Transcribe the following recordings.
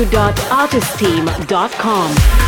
www.artistteam.com.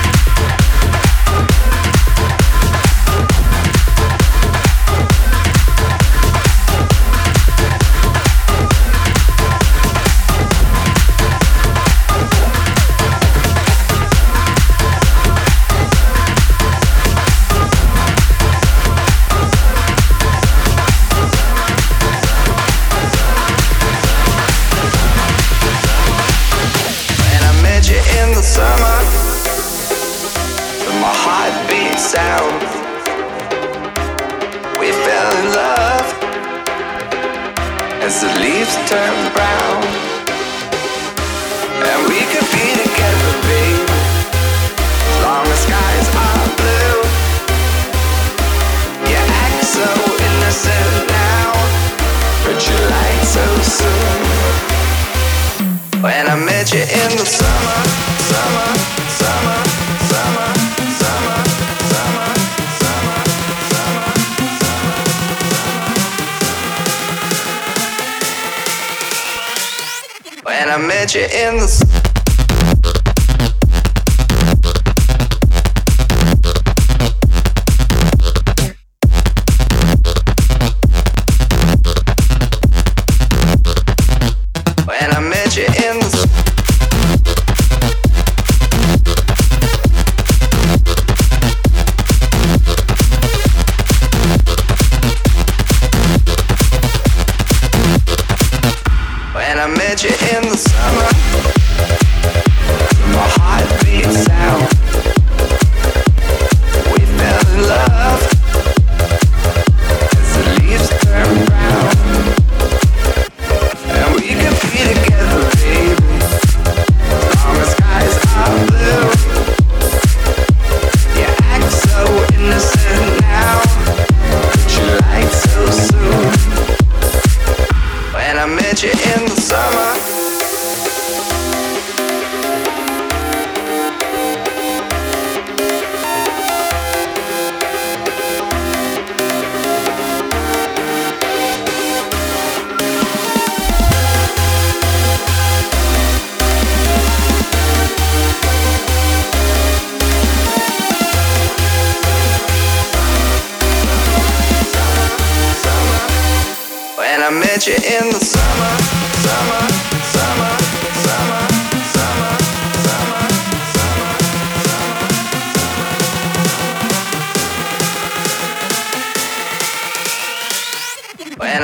in the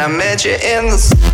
I met you in the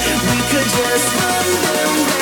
We could just run them red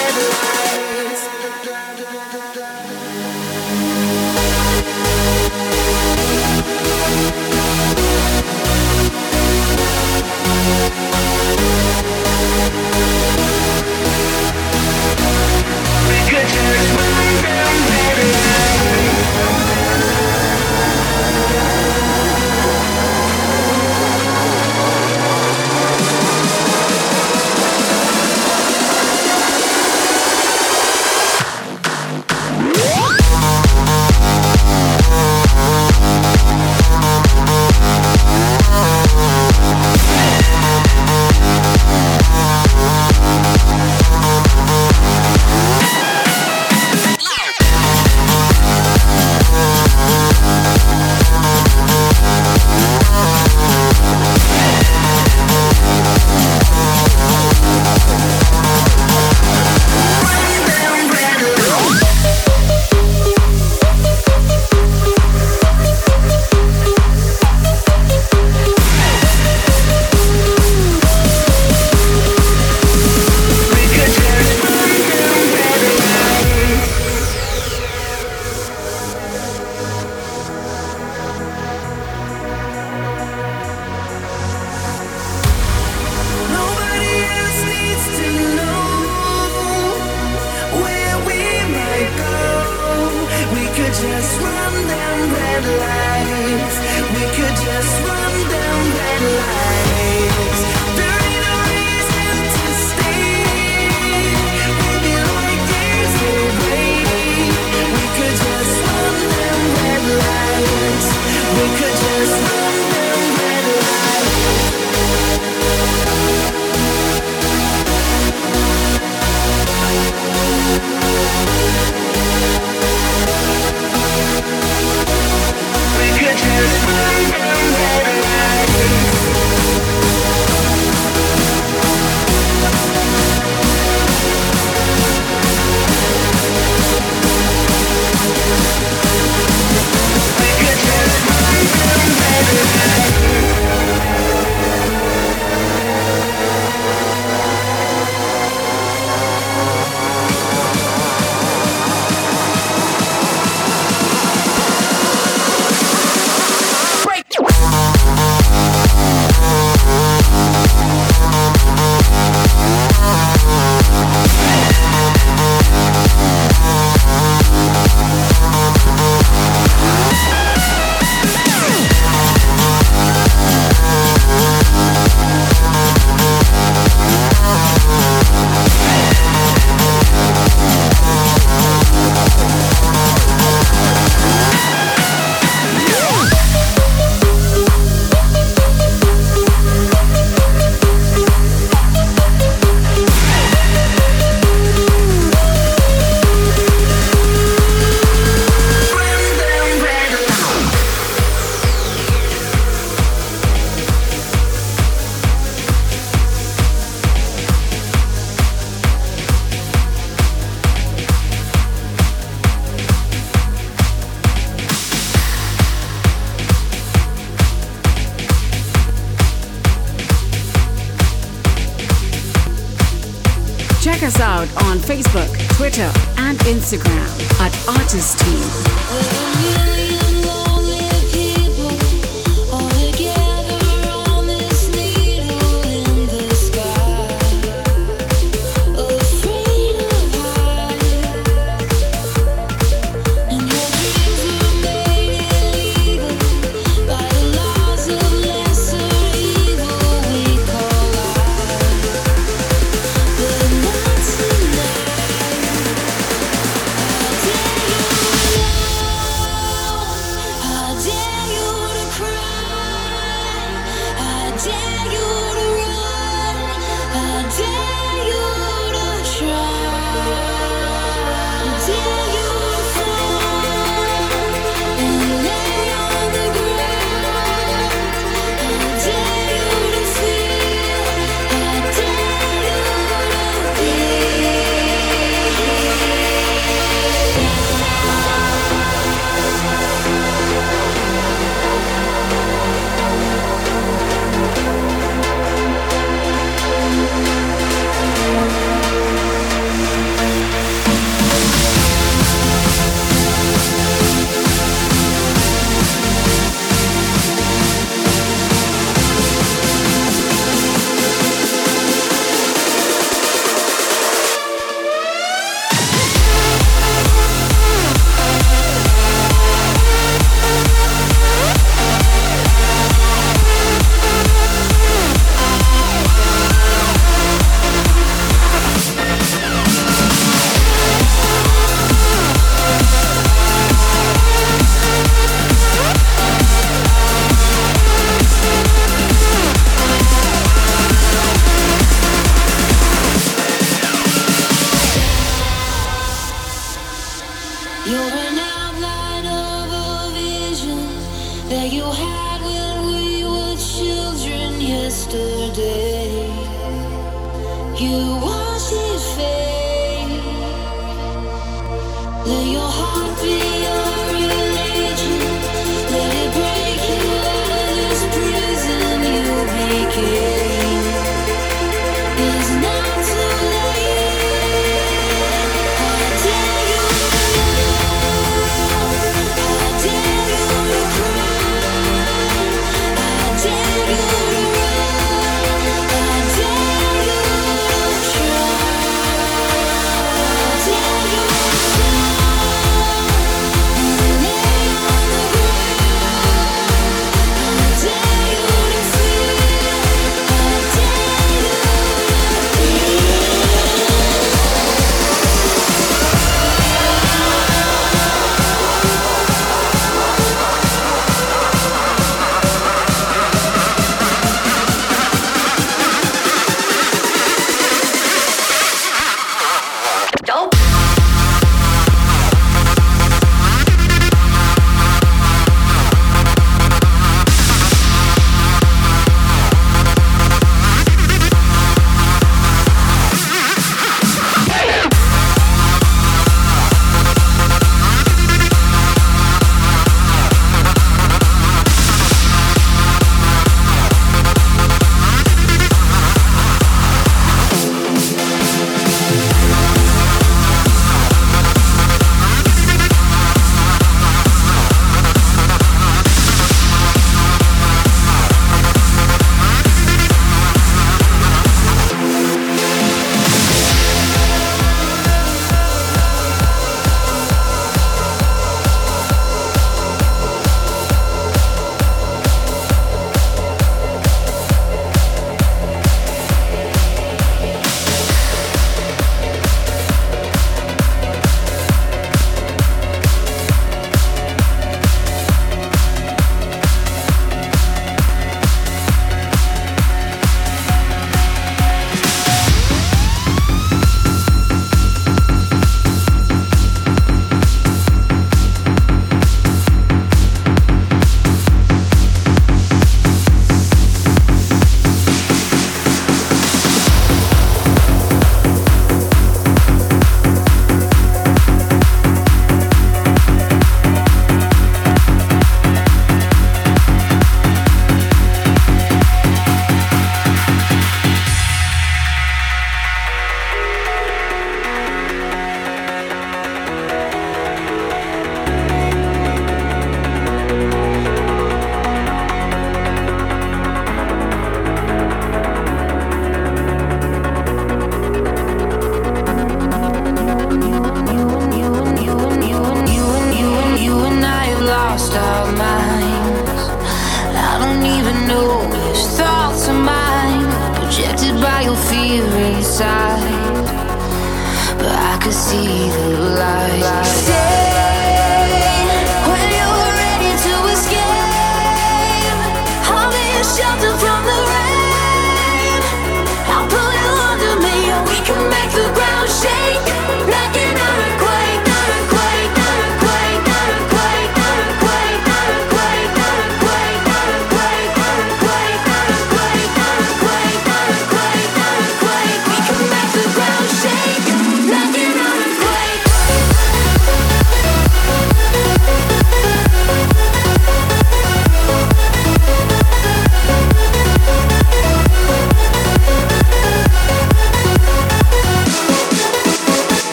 shelter from the rain.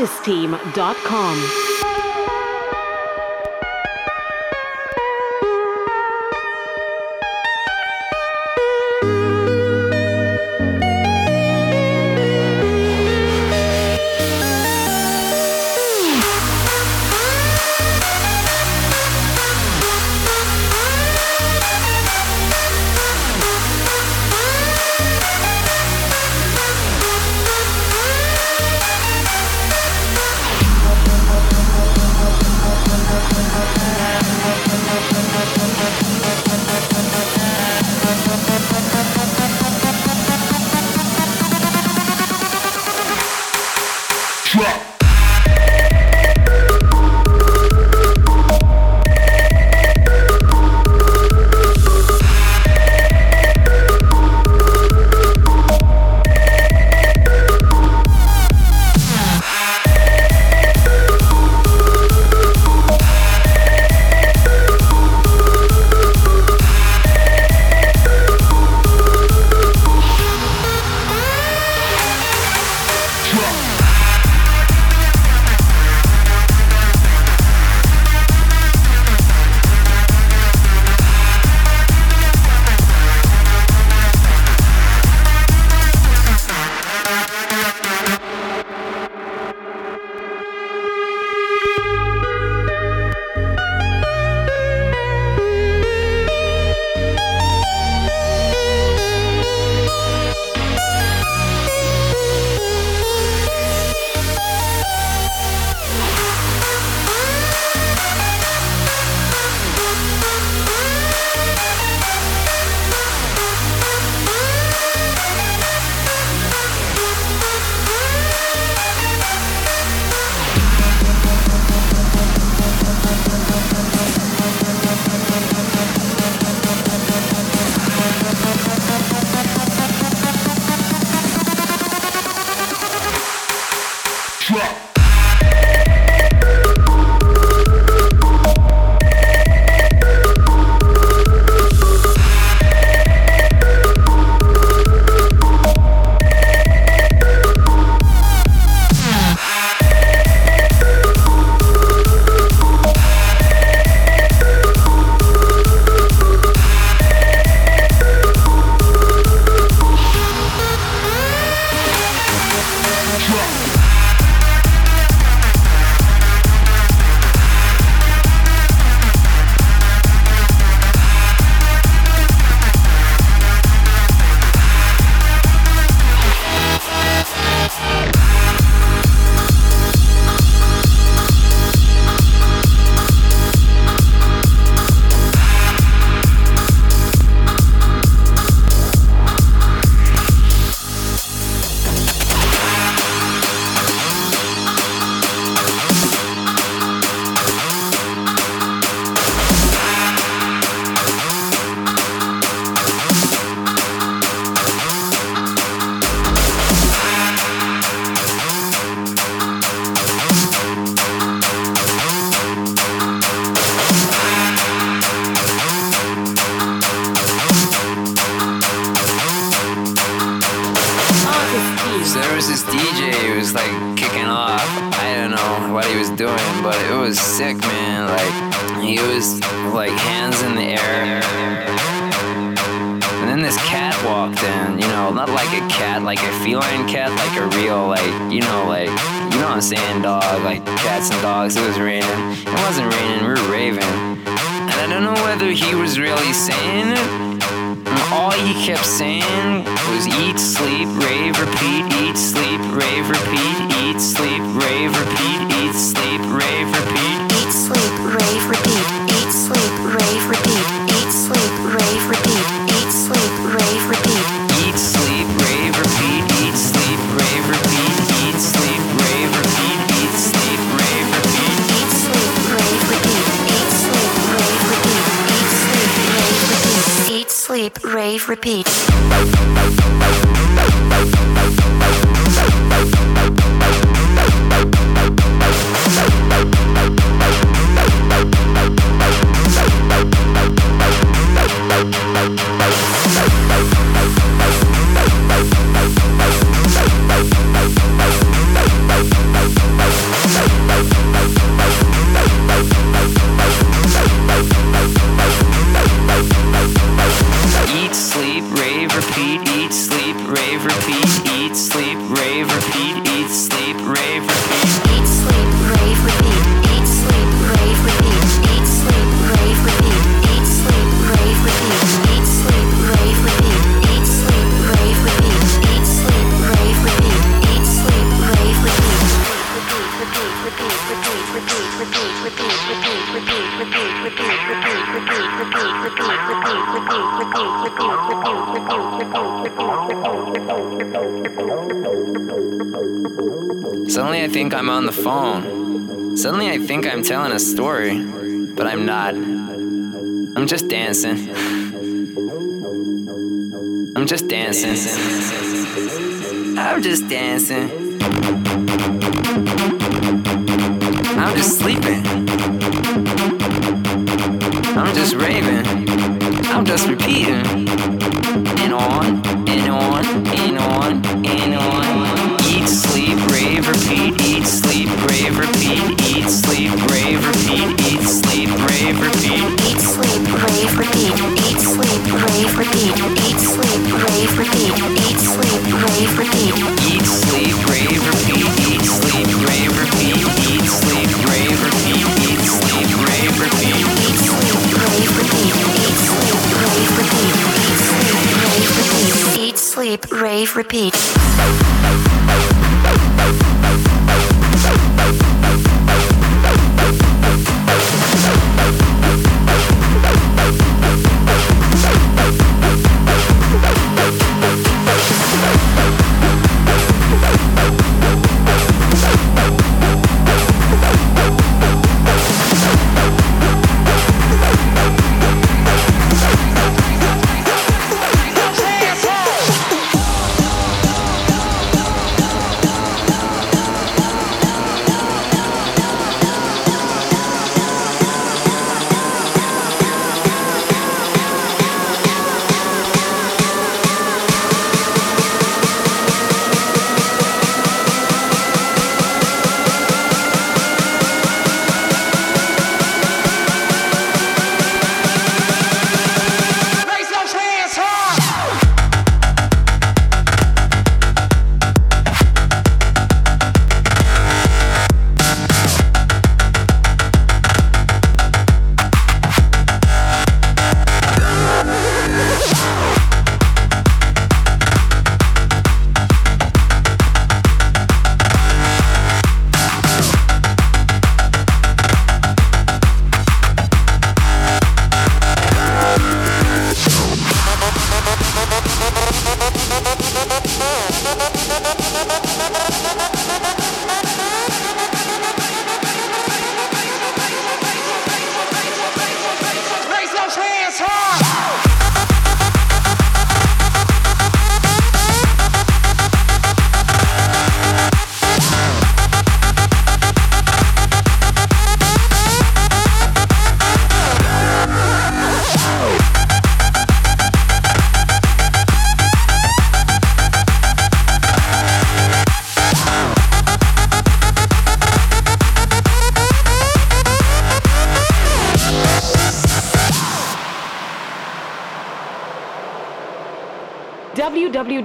www.artistteam.com. had dogs. It was raining. It wasn't raining. We were raving. And I don't know whether he was really saying it. All he kept saying repeat. the phone. Suddenly, I think I'm telling a story, but I'm not. I'm just dancing. I'm just dancing. I'm just dancing. I'm just sleeping. I'm just raving. I'm just repeating. And on. Dave Repeat.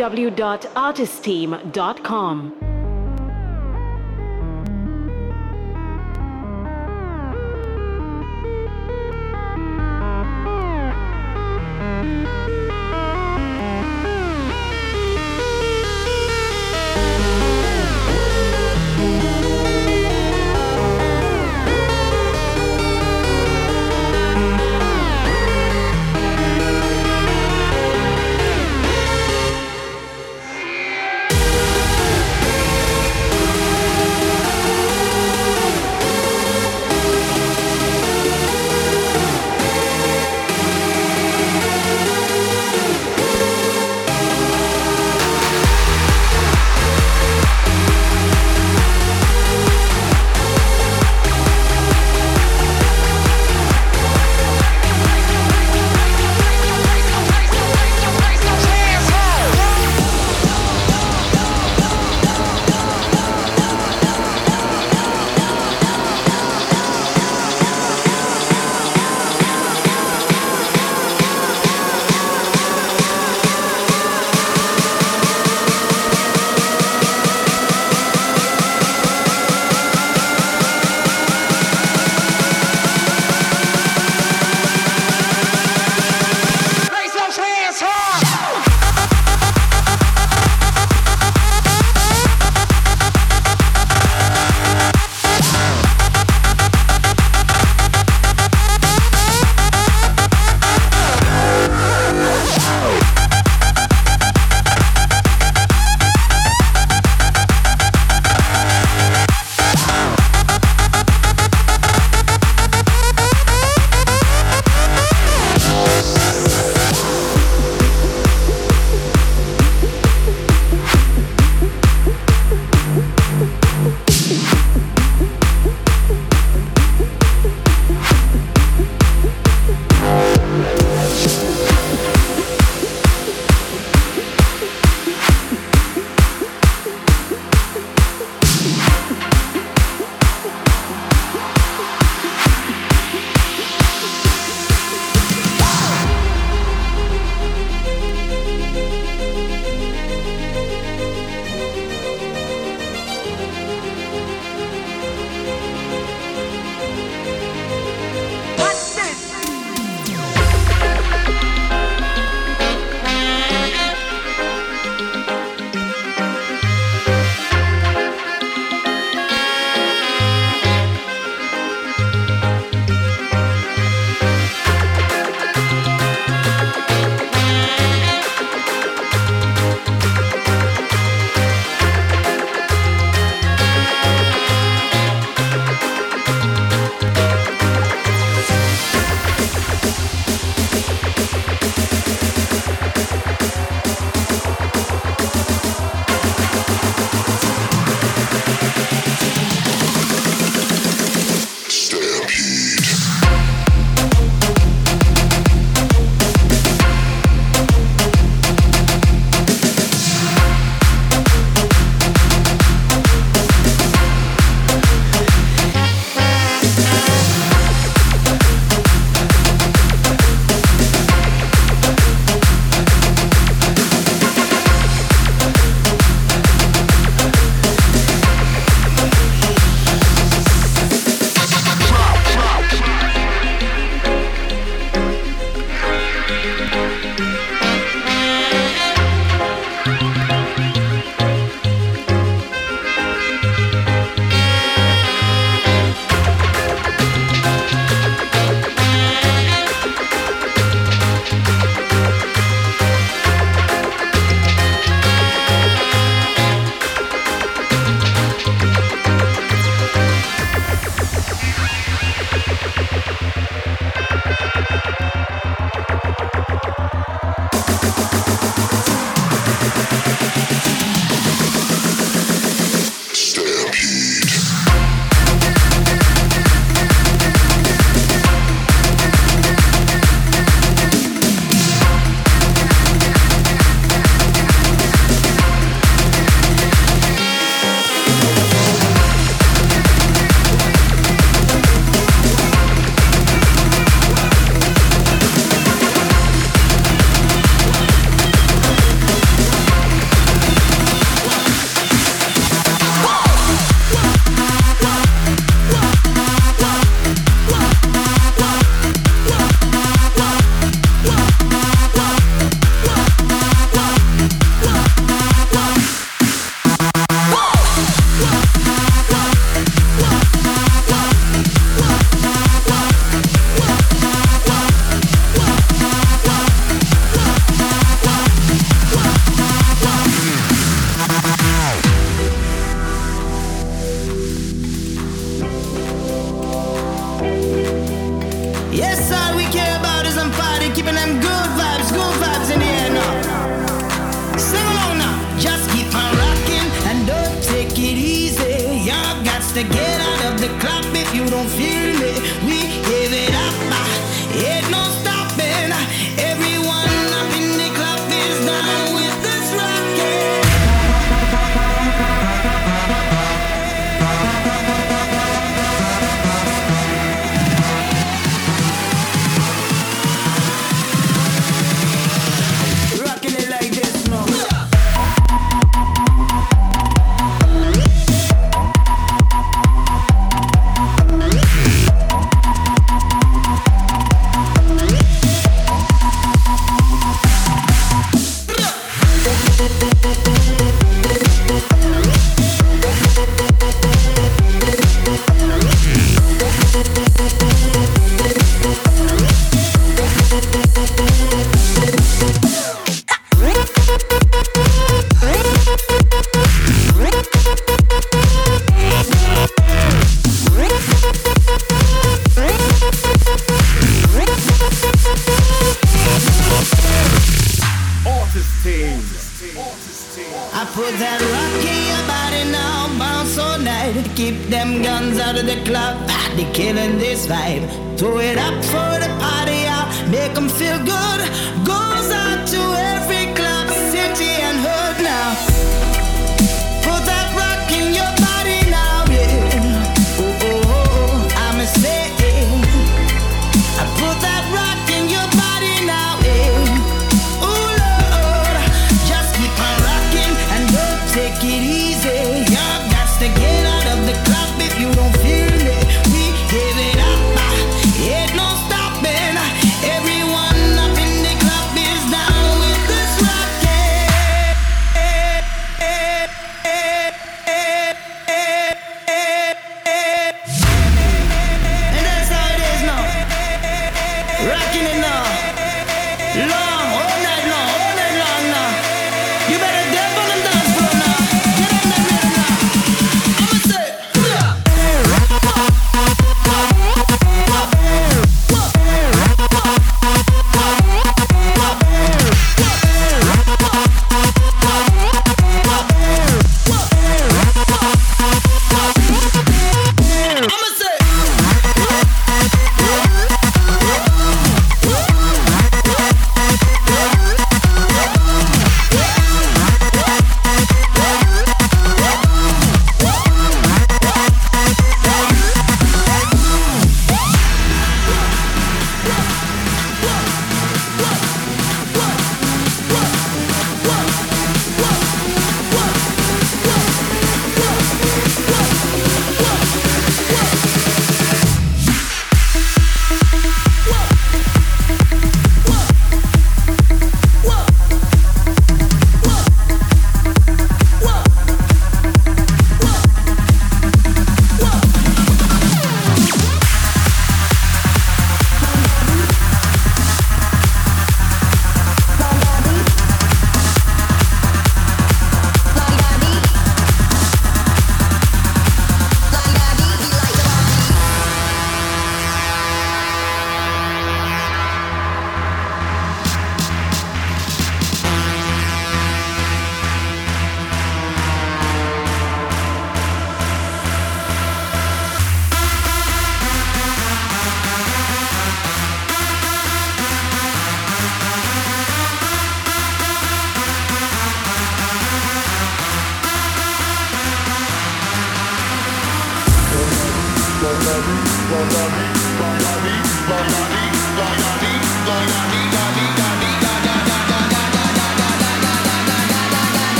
www.artistteam.com.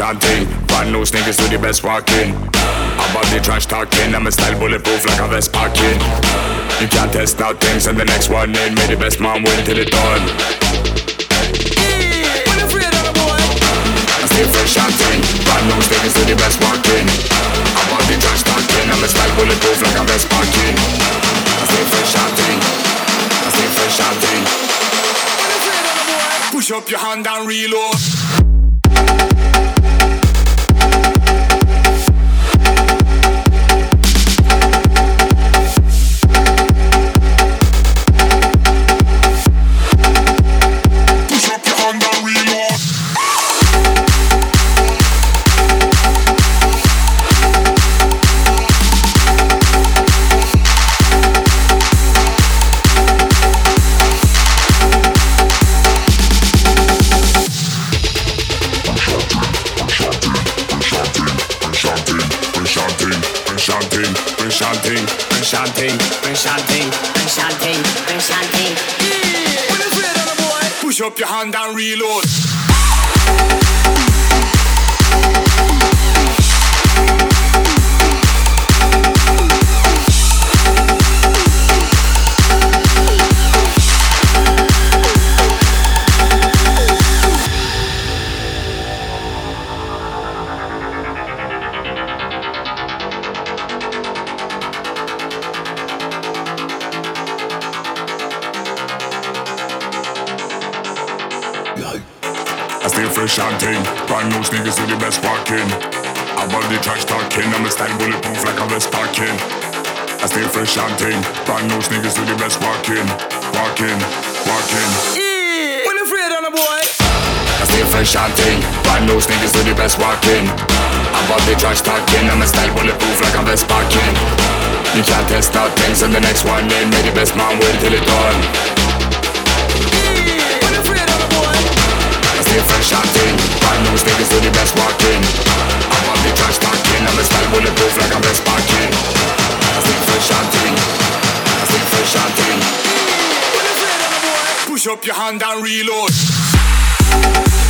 and. Brand new sneakers to the best walking. About the trash talking, I'm a style bulletproof like a vest parking. You can't test out things, and the next one in, may the best man win till it done. I stay fresh and ting. Brand new sneakers to the best walking. About the trash talking, I'm a style bulletproof like a vest parking. I stay fresh and. I stay fresh and ting. Push up your hand and reload. Shanting, shanting, shanting, shanting. Push up your hand and reload. Fresh and ting. Brand new sneakers with the best walking. About the trash talking, I'm a style bulletproof like a vest parking. I stay fresh and ting. Brand new sneakers with the best walking, walking, walking. Yeah, when afraid on a boy. I stay fresh and ting. Brand new sneakers with the best walking. About the trash talking, I'm a style bulletproof like a vest parking. You can't test out things, and the next one in, may the best man wait till it done. Fresh and Brand new sneakers to the best walking. I'm the trash talking. I'm a style bulletproof like I'm best parking. Push up your hand and reload